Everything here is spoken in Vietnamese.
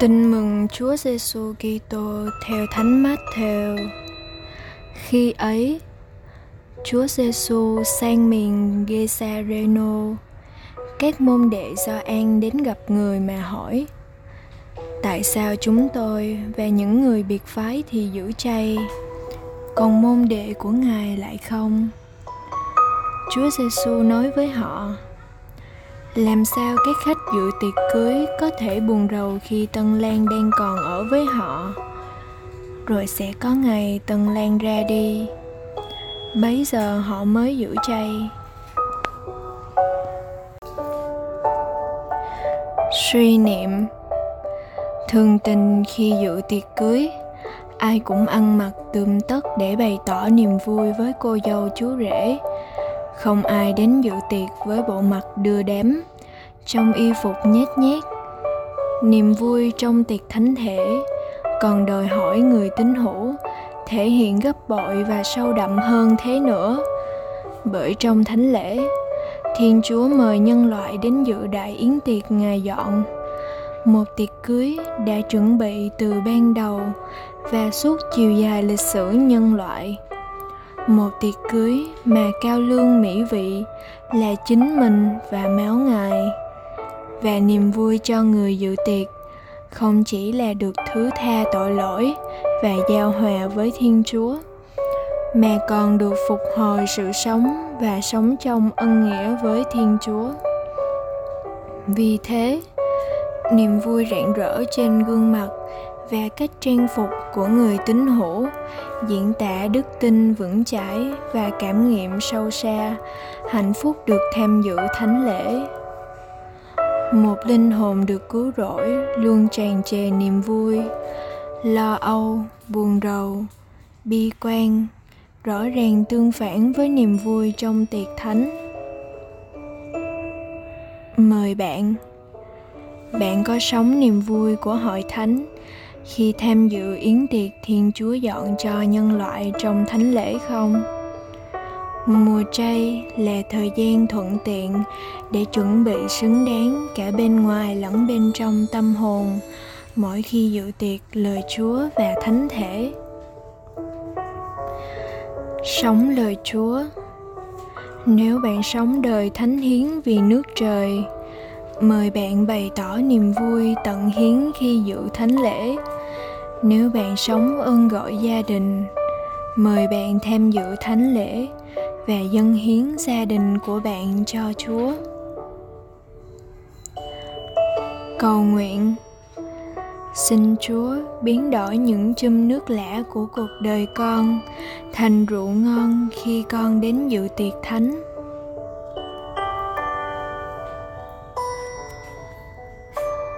Tin mừng Chúa Giêsu Kitô theo Thánh Matthew. Khi ấy, Chúa Giêsu sang miền Gesareno. Các môn đệ do An đến gặp người mà hỏi: Tại sao chúng tôi và những người biệt phái thì giữ chay, còn môn đệ của Ngài lại không? Chúa Giêsu nói với họ: làm sao các khách dự tiệc cưới có thể buồn rầu khi tân Lan đang còn ở với họ? Rồi sẽ có ngày tân Lan ra đi. Bấy giờ họ mới giữ chay. Suy niệm. Thường tình khi dự tiệc cưới, ai cũng ăn mặc tươm tất để bày tỏ niềm vui với cô dâu chú rể không ai đến dự tiệc với bộ mặt đưa đám trong y phục nhét nhét. Niềm vui trong tiệc thánh thể, còn đòi hỏi người tín hữu, thể hiện gấp bội và sâu đậm hơn thế nữa. Bởi trong thánh lễ, thiên chúa mời nhân loại đến dự đại yến tiệc ngài dọn. Một tiệc cưới đã chuẩn bị từ ban đầu và suốt chiều dài lịch sử nhân loại một tiệc cưới mà cao lương mỹ vị là chính mình và máu ngài. Và niềm vui cho người dự tiệc không chỉ là được thứ tha tội lỗi và giao hòa với thiên chúa, mà còn được phục hồi sự sống và sống trong ân nghĩa với thiên chúa. Vì thế, niềm vui rạng rỡ trên gương mặt và cách trang phục của người tín hữu, diễn tả đức tin vững chãi và cảm nghiệm sâu xa, hạnh phúc được tham dự thánh lễ. Một linh hồn được cứu rỗi luôn tràn trề niềm vui, lo âu, buồn rầu, bi quan, rõ ràng tương phản với niềm vui trong tiệc thánh. Mời bạn bạn có sống niềm vui của hội thánh khi tham dự yến tiệc thiên chúa dọn cho nhân loại trong thánh lễ không? Mùa chay là thời gian thuận tiện để chuẩn bị xứng đáng cả bên ngoài lẫn bên trong tâm hồn, mỗi khi dự tiệc, lời chúa và thánh thể. Sống lời chúa. Nếu bạn sống đời thánh hiến vì nước trời, mời bạn bày tỏ niềm vui tận hiến khi dự thánh lễ nếu bạn sống ơn gọi gia đình, mời bạn tham dự thánh lễ và dâng hiến gia đình của bạn cho chúa. Cầu nguyện. Xin chúa biến đổi những chum nước lã của cuộc đời con thành rượu ngon khi con đến dự tiệc thánh.